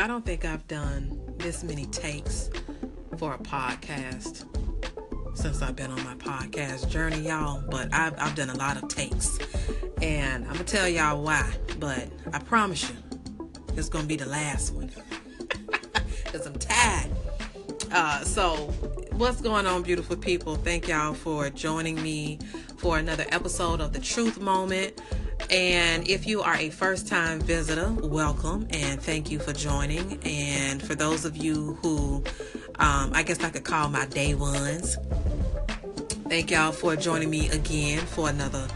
I don't think I've done this many takes for a podcast since I've been on my podcast journey, y'all. But I've, I've done a lot of takes. And I'm going to tell y'all why. But I promise you, it's going to be the last one. Because I'm tired. Uh, so, what's going on, beautiful people? Thank y'all for joining me for another episode of The Truth Moment. And if you are a first time visitor, welcome and thank you for joining. And for those of you who um, I guess I could call my day ones, thank y'all for joining me again for another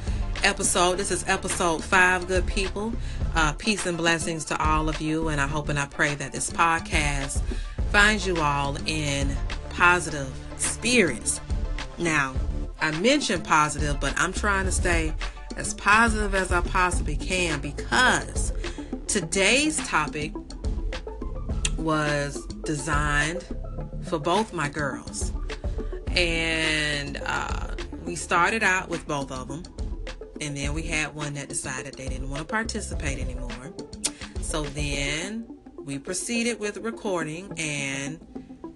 episode. This is episode five, good people. Uh, peace and blessings to all of you. And I hope and I pray that this podcast finds you all in positive spirits. Now, I mentioned positive, but I'm trying to stay as positive as I possibly can because today's topic was designed for both my girls. And uh, we started out with both of them. And then we had one that decided they didn't want to participate anymore. So then we proceeded with recording, and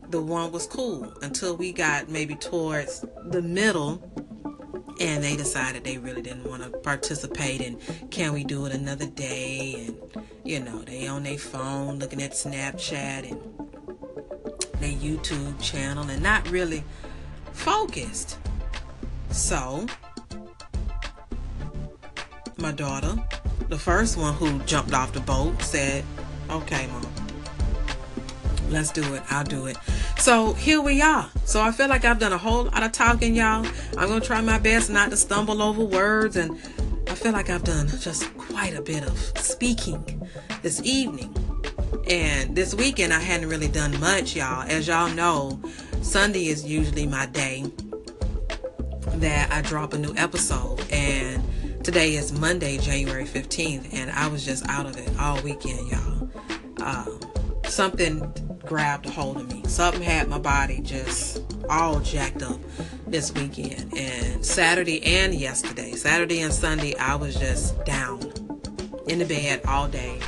the one was cool until we got maybe towards the middle and they decided they really didn't want to participate and can we do it another day? And you know they on their phone looking at snapchat and their youtube channel and not really focused. So my daughter the first one who jumped off the boat said okay mom let's do it. I'll do it so here we are. So I feel like I've done a whole lot of talking, y'all. I'm going to try my best not to stumble over words. And I feel like I've done just quite a bit of speaking this evening. And this weekend, I hadn't really done much, y'all. As y'all know, Sunday is usually my day that I drop a new episode. And today is Monday, January 15th. And I was just out of it all weekend, y'all. Um, something grabbed a hold of me. Something had my body just all jacked up this weekend. And Saturday and yesterday, Saturday and Sunday, I was just down in the bed all day.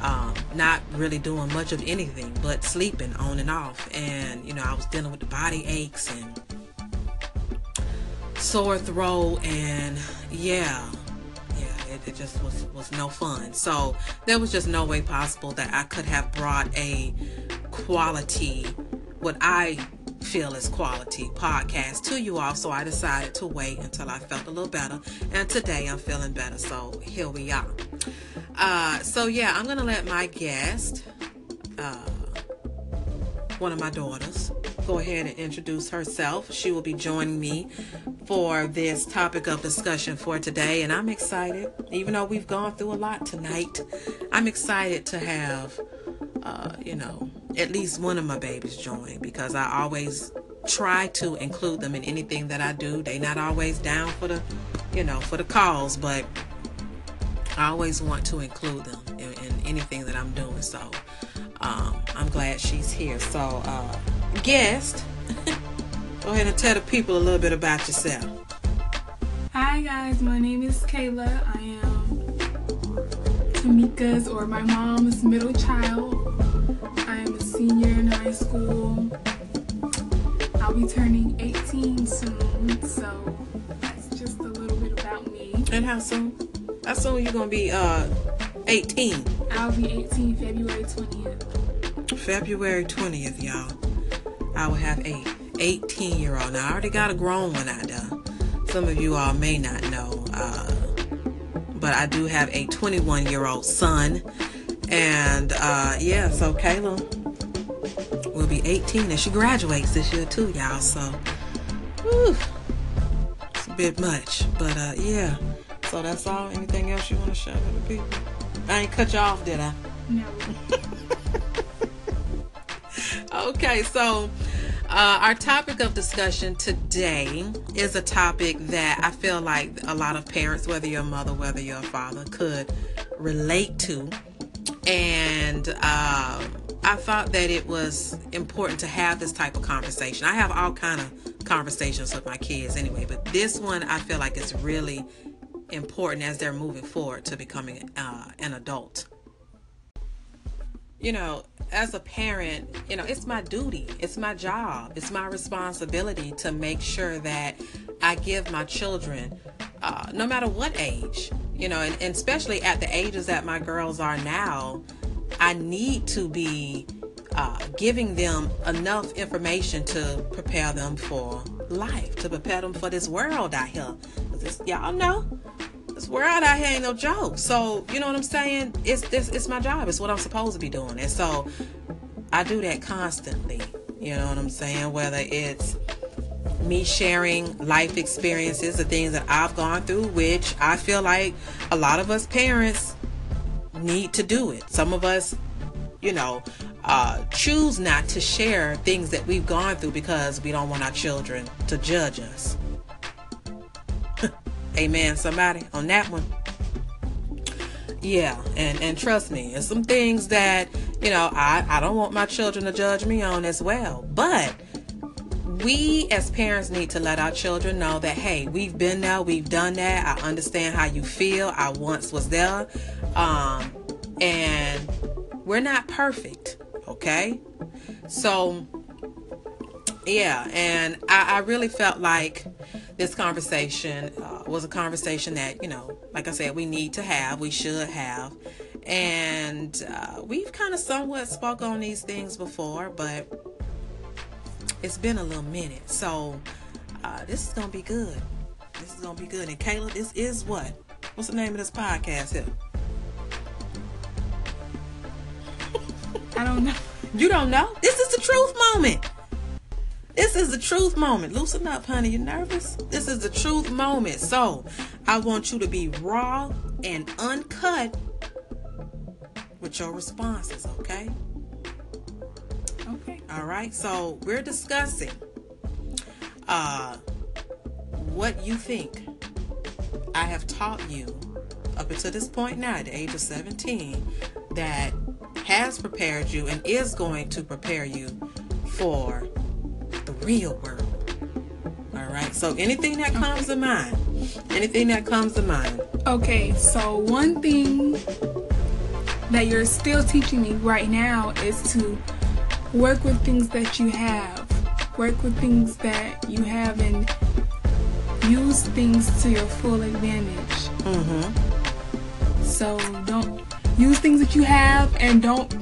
Um, not really doing much of anything but sleeping on and off. And, you know, I was dealing with the body aches and sore throat. And yeah, just was, was no fun. So there was just no way possible that I could have brought a quality, what I feel is quality podcast to you all. So I decided to wait until I felt a little better. And today I'm feeling better. So here we are. Uh, so yeah, I'm to let my guest, uh, one of my daughters, go ahead and introduce herself. She will be joining me for this topic of discussion for today. And I'm excited, even though we've gone through a lot tonight, I'm excited to have, uh, you know, at least one of my babies join because I always try to include them in anything that I do. They not always down for the, you know, for the calls, but I always want to include them in, in anything that I'm doing. So um, I'm glad she's here. So uh, guest, go ahead and tell the people a little bit about yourself. Hi guys, my name is Kayla. I am Tamika's or my mom's middle child I am a senior in high school. I'll be turning 18 soon, so that's just a little bit about me. And how soon? How soon you gonna be uh 18? I'll be 18 February 20th. February 20th, y'all. I will have a 18 year old. Now I already got a grown one out there. Some of you all may not know, uh, but I do have a 21 year old son. And uh, yeah, so Kayla, will be 18 and she graduates this year too, y'all. So, whew, it's a bit much, but uh, yeah. So that's all. Anything else you want to share with the people? I ain't cut you off, did I? No. okay, so uh, our topic of discussion today is a topic that I feel like a lot of parents, whether you're a mother, whether you're a father, could relate to. And um, I thought that it was important to have this type of conversation. I have all kind of conversations with my kids anyway, but this one I feel like it's really important as they're moving forward to becoming uh, an adult. You know, as a parent, you know, it's my duty, it's my job, it's my responsibility to make sure that I give my children, uh, no matter what age, you know, and, and especially at the ages that my girls are now, I need to be uh, giving them enough information to prepare them for life, to prepare them for this world out here. Y'all know this world out here ain't no joke. So you know what I'm saying? It's this it's my job. It's what I'm supposed to be doing. And so I do that constantly. You know what I'm saying? Whether it's me sharing life experiences, the things that I've gone through, which I feel like a lot of us parents need to do it. Some of us, you know, uh, choose not to share things that we've gone through because we don't want our children to judge us. Amen, somebody on that one. Yeah, and and trust me, there's some things that you know I I don't want my children to judge me on as well. But we as parents need to let our children know that hey, we've been there, we've done that. I understand how you feel. I once was there, um, and we're not perfect. Okay, so yeah, and I, I really felt like this conversation uh, was a conversation that, you know, like I said, we need to have, we should have. And uh, we've kind of somewhat spoke on these things before, but it's been a little minute. So uh, this is going to be good. This is going to be good. And Kayla, this is what? What's the name of this podcast here? I don't know. You don't know? This is the truth moment. This is the truth moment. Loosen up, honey. You nervous? This is the truth moment. So, I want you to be raw and uncut with your responses, okay? Okay. All right. So, we're discussing uh what you think I have taught you up until this point now, at the age of 17, that has prepared you and is going to prepare you for real world. All right. So anything that comes to mind, anything that comes to mind. Okay, so one thing that you're still teaching me right now is to work with things that you have. Work with things that you have and use things to your full advantage. Mm-hmm. So don't use things that you have and don't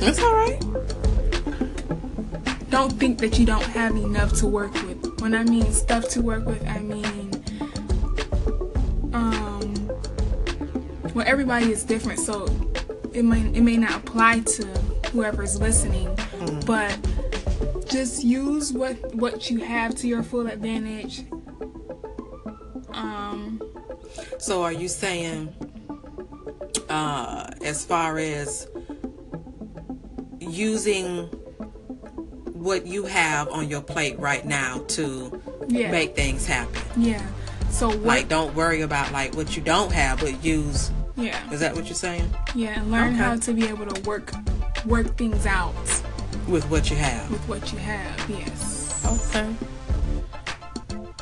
That's all right. Don't think that you don't have enough to work with. When I mean stuff to work with, I mean, um, well, everybody is different, so it may it may not apply to whoever's listening, but just use what what you have to your full advantage. Um, So are you saying, uh, as far as using what you have on your plate right now to yeah, make things happen? yeah. So what? Like, don't worry about like what you don't have, but use. yeah, Is that what you're saying? yeah. and Learn Okay. how to be able to work work things out With what you have. with what you have. Yes. Okay.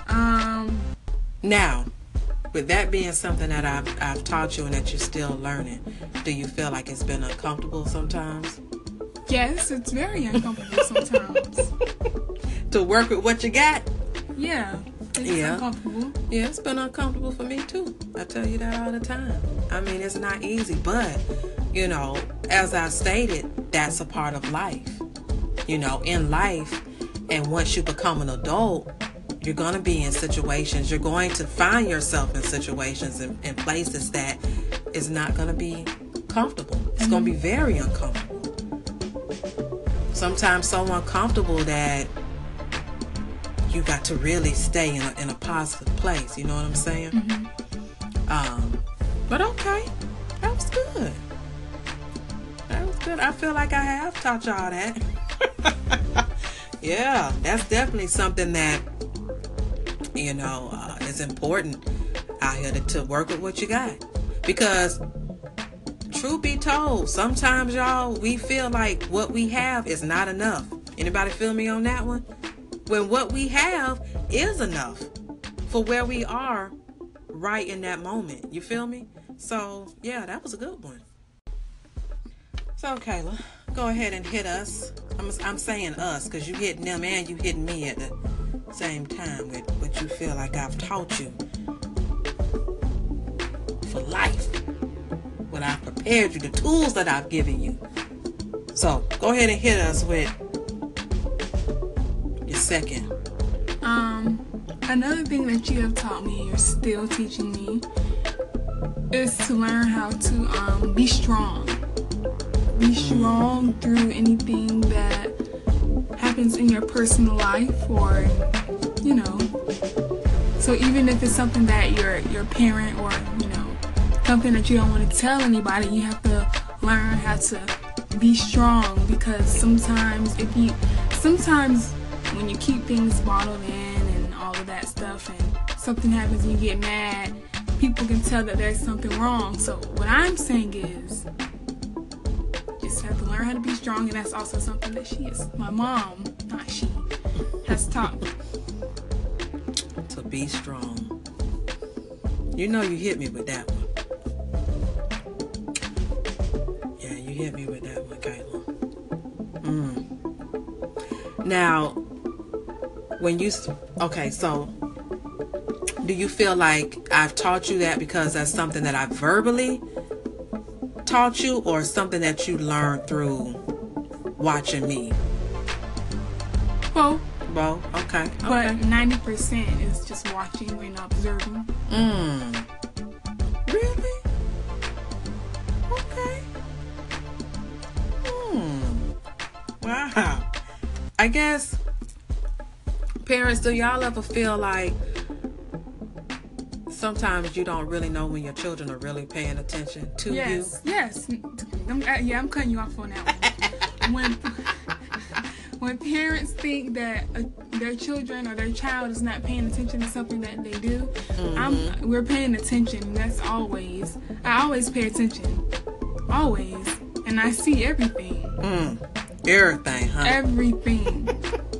Um. Now, with that being something that I've, I've taught you and that you're still learning, do you feel like it's been uncomfortable sometimes Yes, it's very uncomfortable sometimes. to work with what you got? Yeah, it's Yeah. uncomfortable. Yeah, it's been uncomfortable for me too. I tell you that all the time. I mean, it's not easy, but you know, as I stated, that's a part of life. You know, in life, and once you become an adult, you're going to be in situations, you're going to find yourself in situations and, and places that is not going to be comfortable. It's going to be mm-hmm. very uncomfortable. Sometimes so uncomfortable that you got to really stay in a, in a positive place. You know what I'm saying? Um, but okay, that was good. That was good. I feel like I have taught y'all that. yeah, that's definitely something that you know uh, is important out here to, to work with what you got because truth be told sometimes y'all we feel like what we have is not enough. Anybody feel me on that one? When what we have is enough for where we are right in that moment. You feel me? So yeah that was a good one. So, Kayla, go ahead and hit us. I'm, I'm saying us because you hitting them and you hitting me at the same time with what you feel like I've taught you for life. Prepared you, the tools that I've given you. So, go ahead and hit us with your second. Um, another thing that you have taught me, you're still teaching me, is to learn how to um, be strong. Be strong through anything that happens in your personal life or, you know. So even if it's something that your your parent or, you know, something that you don't want to tell anybody, you have to learn how to be strong because sometimes if you sometimes when you keep things bottled in and all of that stuff and something happens and you get mad, people can tell that there's something wrong. So what I'm saying is just have to learn how to be strong and that's also something that she is my mom, not she, has taught me. To be strong. You know you hit me with that one. Hit me with that one, Kayla. Mm. Now, when you okay, so do you feel like I've taught you that because that's something that I verbally taught you or something that you learned through watching me? Well, Well, okay. but okay. 90% is just watching and observing. Mm. Really? I guess parents, do y'all ever feel like sometimes you don't really know when your children are really paying attention to you? Yes, yes. I'm, uh, yeah, I'm cutting you off on that one. when when parents think that uh, their children or their child is not paying attention to something that they do, I'm we're paying attention. That's always. I always pay attention, always, and I see everything. Mm. Everything, huh? everything.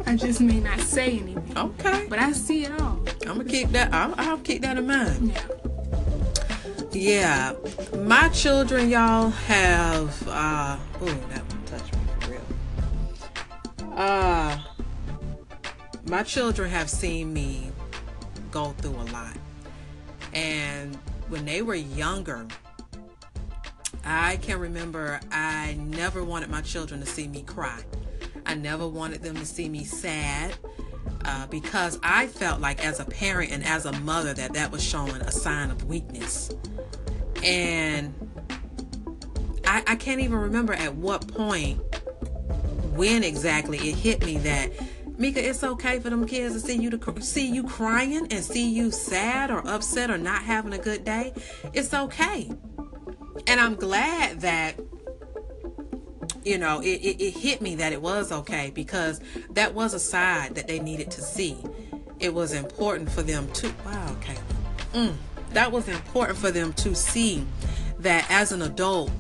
I just may not say anything, Okay. but I see it all. I'm gonna keep that. I'll, I'll keep that in mind. Yeah. Yeah, my children, y'all have. uh Oh, that one touched me for real. Uh, my children have seen me go through a lot, and when they were younger, I can remember I never wanted my children to see me cry. I never wanted them to see me sad uh, because I felt like as a parent and as a mother that that was showing a sign of weakness. And I, I can't even remember at what point, when exactly it hit me that Mika, it's okay for them kids to see you to see you crying and see you sad or upset or not having a good day. It's okay, and I'm glad that you know it, it, it hit me that it was okay because that was a side that they needed to see. It was important for them to wow, okay, mm, that was important for them to see that as an adult,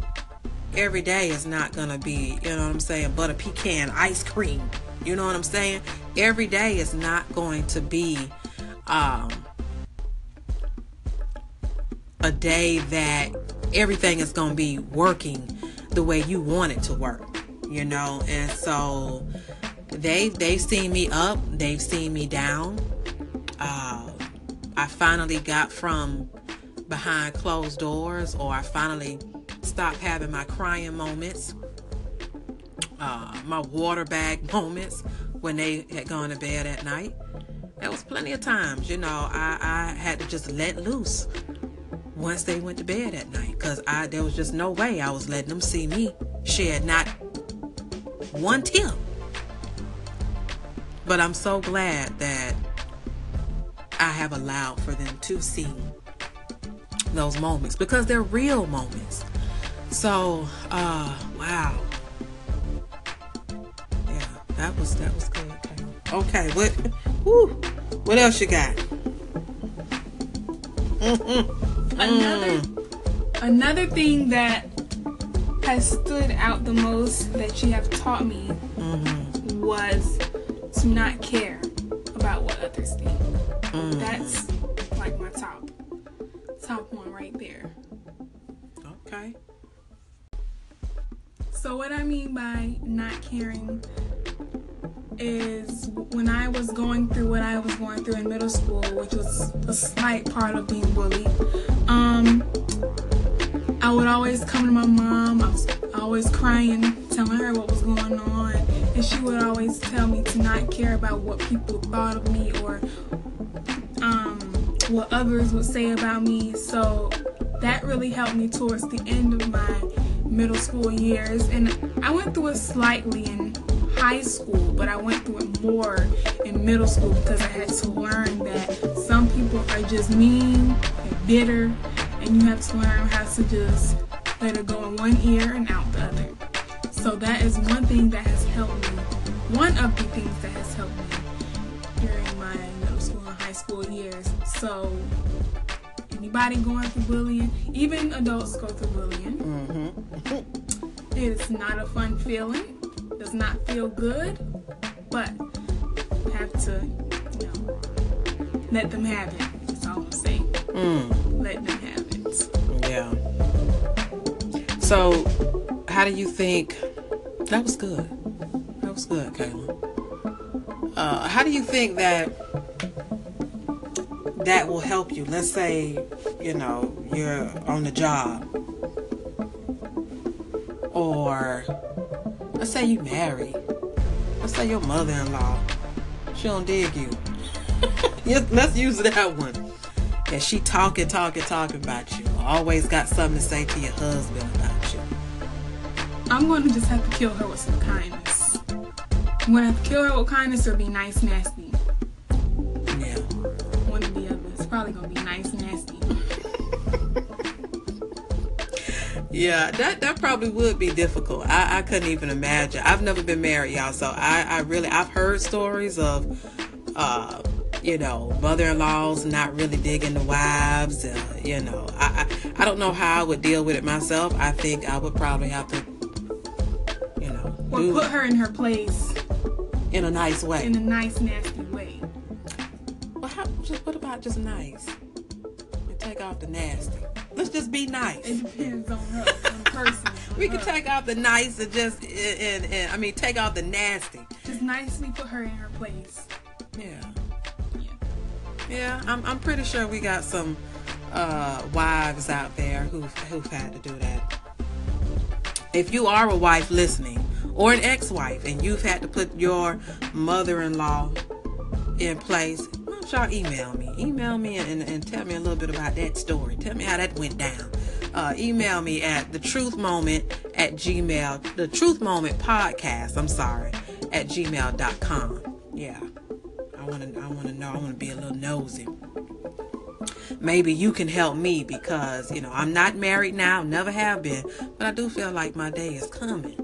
every day is not gonna be, you know what I'm saying, butter pecan ice cream. You know what I'm saying? Every day is not going to be um, a day that everything is going to be working the way you want it to work. You know, and so they they've seen me up, they've seen me down. Uh, I finally got from behind closed doors, or I finally stopped having my crying moments uh, my water bag moments when they had gone to bed at night. There was plenty of times, you know, I, I had to just let loose once they went to bed at night because I there was just no way I was letting them see me shed not one tear. But I'm so glad that I have allowed for them to see those moments because they're real moments. So, uh, wow. Yeah, that was that was good. Okay, what? Whew, what else you got? Another another thing that has stood out the most that you have taught me was to not care about what others think. That's like my top top one right there. Okay. So what I mean by not caring is when I was going through what I was going through in middle school, which was a slight part of being bullied. Um, I would always come to my mom. I was always crying, telling her what was going on, and she would always tell me to not care about what people thought of me or um, what others would say about me. So that really helped me towards the end of my middle school years, and I went through it slightly in high school, but I went through it more in middle school because I had to learn that some people are just mean and bitter, and you have to learn how to just let it go in one ear and out the other. So that is one thing that has helped me. One of the things that has helped me during my middle school and high school years. So anybody going through bullying, even adults go through bullying. Mm-hmm. It's not a fun feeling does not feel good, but you have to, you know, let them have it. That's all I'm saying. Mm. Let them have it. Yeah. So, how do you think that was good? That was good, Kayla. Uh, how do you think that that will help you? Let's say, you know, you're on the job, or let's say you married. Let's say your mother-in-law, she don't dig you. Yes, Let's use that one. And she talking, talking, talking about you. Always got something to say to your husband about you. I'm going to just have to kill her with some kindness. I'm going to have to kill her with kindness or be nice, nasty. Yeah. One or the other. It's probably going to be nice, Yeah, that that probably would be difficult. I, I couldn't even imagine. I've never been married, y'all, so I, I really I've heard stories of uh you know, mother-in-laws not really digging the wives. Uh, you know, I, I I don't know how I would deal with it myself. I think I would probably have to, you know, Or do put her in her place in a nice way. in a nice, nasty way. well, how, just what about just nice? And take off the nasty. Let's just be nice. It depends on her, on the person. on We can take off the nice and just and, and, and I mean take off the nasty. Just nicely put her in her place. Yeah. Yeah. Yeah, I'm I'm pretty sure we got some uh wives out there who who've had to do that. If you are a wife listening or an ex-wife and you've had to put your mother-in-law in place, don't y'all email me? Email me and, and tell me a little bit about that story. Tell me how that went down. Uh, email me at the truth moment at gmail the truth moment podcast i'm sorry at gmail.com yeah i want to i want to know i want to be a little nosy maybe you can help me because you know i'm not married now never have been but i do feel like my day is coming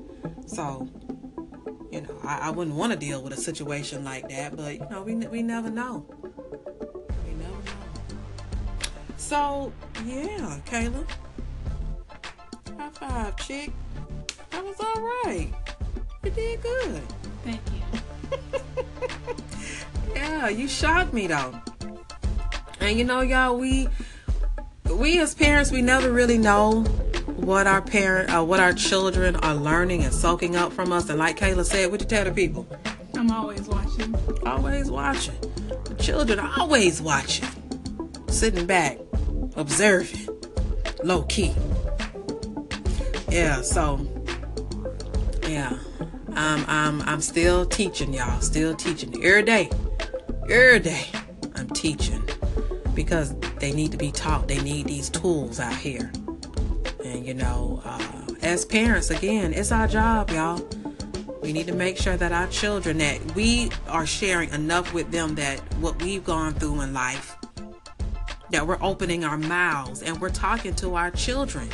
so you know i, I wouldn't want to deal with a situation like that but you know we, we never know so yeah kayla high five chick that was all right you did good Thank you. yeah, you shocked me though. And you know, y'all, we we as parents, we never really know what our parent, uh, what our children are learning and soaking up from us. And like Kayla said, what you tell the people? I'm always watching. Always watching. The children are always watching, sitting back, observing, low key. Yeah. So, yeah, I'm I'm I'm still teaching y'all. Still teaching every day. Every day, I'm teaching because they need to be taught. They need these tools out here. And you know, uh, as parents, again, it's our job, y'all. We need to make sure that our children that we are sharing enough with them that what we've gone through in life, that we're opening our mouths and we're talking to our children.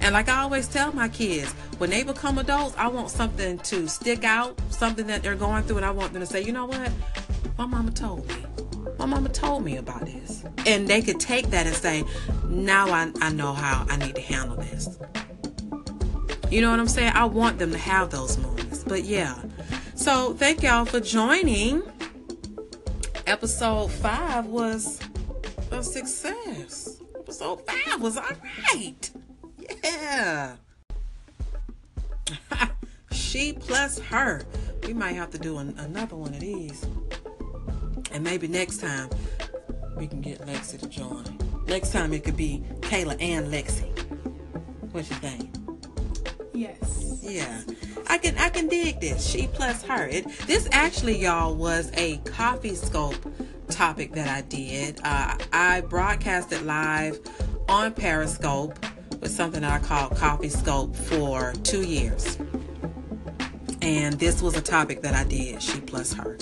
And like I always tell my kids, when they become adults, I want something to stick out, something that they're going through, and I want them to say, you know what? My mama told me. My mama told me about this. And they could take that and say, now I, I know how I need to handle this. You know what I'm saying? I want them to have those moments. But yeah. So thank y'all for joining. Episode five was a success. Episode five was all right. Yeah. She plus her. We might have to do an, another one of these. And maybe next time we can get Lexi to join. Next time it could be Kayla and Lexi. What you think? Yes. Yeah. I can I can dig this. She plus her. It this actually y'all was a coffee scope topic that I did. Uh, I broadcasted live on Periscope with something that I call Coffee Scope for two years. And this was a topic that I did, she plus her.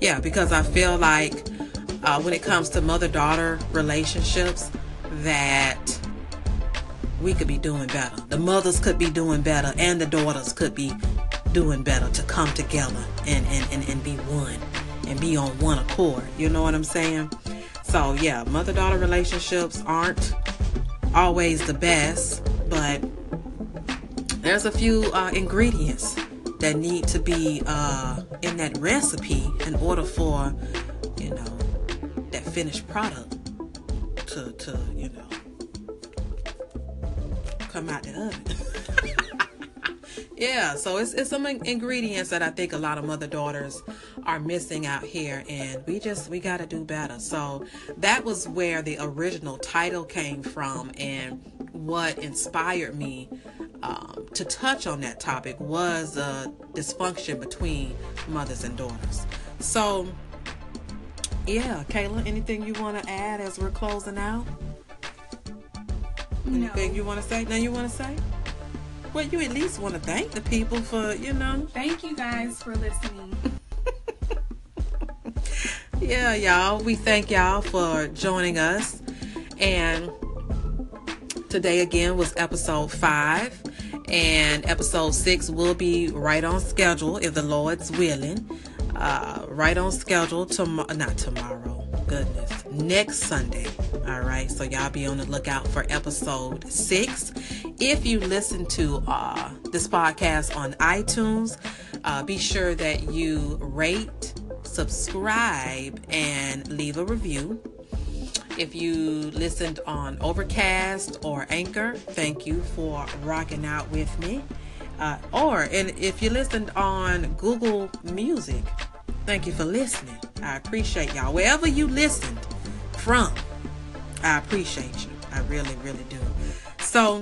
Yeah, because I feel like uh, when it comes to mother daughter relationships, that we could be doing better. The mothers could be doing better, and the daughters could be doing better to come together and, and, and, and be one and be on one accord. You know what I'm saying? So, yeah, mother daughter relationships aren't always the best, but there's a few uh, ingredients that need to be uh, in that recipe in order for, you know, that finished product to, to you know, come out the oven. yeah, so it's, it's some ingredients that I think a lot of mother daughters are missing out here, and we just we got to do better. So that was where the original title came from, and what inspired me um, to touch on that topic was a dysfunction between mothers and daughters. So, yeah, Kayla, anything you want to add as we're closing out? No. Anything you want to say? Now you want to say? Well, you at least want to thank the people for, you know. Thank you guys for listening. yeah, y'all. We thank y'all for joining us. And today again was episode five. And episode six will be right on schedule if the Lord's willing. Uh, right on schedule tomorrow, not tomorrow, goodness, next Sunday. All right, so y'all be on the lookout for episode six. If you listen to uh, this podcast on iTunes, uh, be sure that you rate, subscribe, and leave a review. If you listened on Overcast or Anchor, thank you for rocking out with me. Uh, or and if you listened on Google Music, thank you for listening. I appreciate y'all. Wherever you listened from, I appreciate you. I really, really do. So,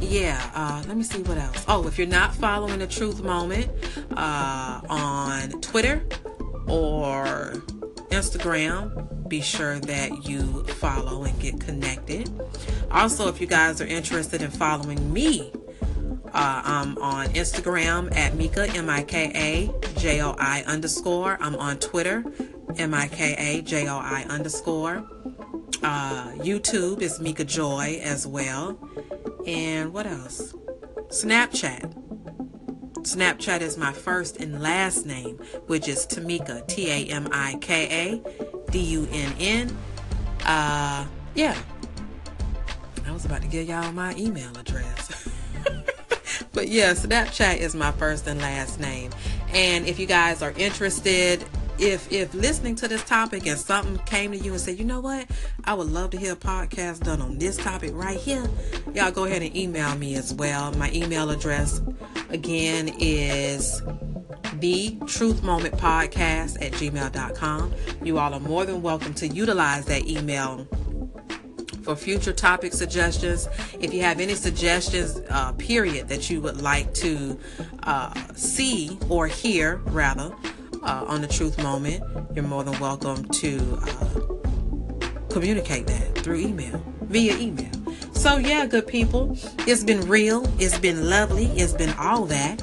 yeah, uh, let me see what else. Oh, if you're not following the Truth Moment uh, on Twitter or Instagram, be sure that you follow and get connected. Also, if you guys are interested in following me, uh, I'm on Instagram at Mika, M I K A J O I underscore. I'm on Twitter, M I K A J O I underscore. Uh, YouTube is Mika Joy as well. And what else? Snapchat. Snapchat is my first and last name, which is Tamika, T A M I K A D U N N. Uh, yeah. I was about to give y'all my email address. but yeah, Snapchat is my first and last name. And if you guys are interested, if if listening to this topic and something came to you and said, you know what, I would love to hear a podcast done on this topic right here, y'all go ahead and email me as well. My email address again is the truth moment podcast at gmail.com. You all are more than welcome to utilize that email for future topic suggestions. If you have any suggestions, uh, period, that you would like to uh, see or hear, rather, uh, on the Truth Moment, you're more than welcome to uh, communicate that through email, via email. So, yeah, good people, it's been real, it's been lovely, it's been all that.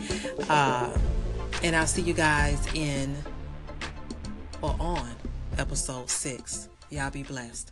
Uh, and I'll see you guys in or on episode six. Y'all be blessed.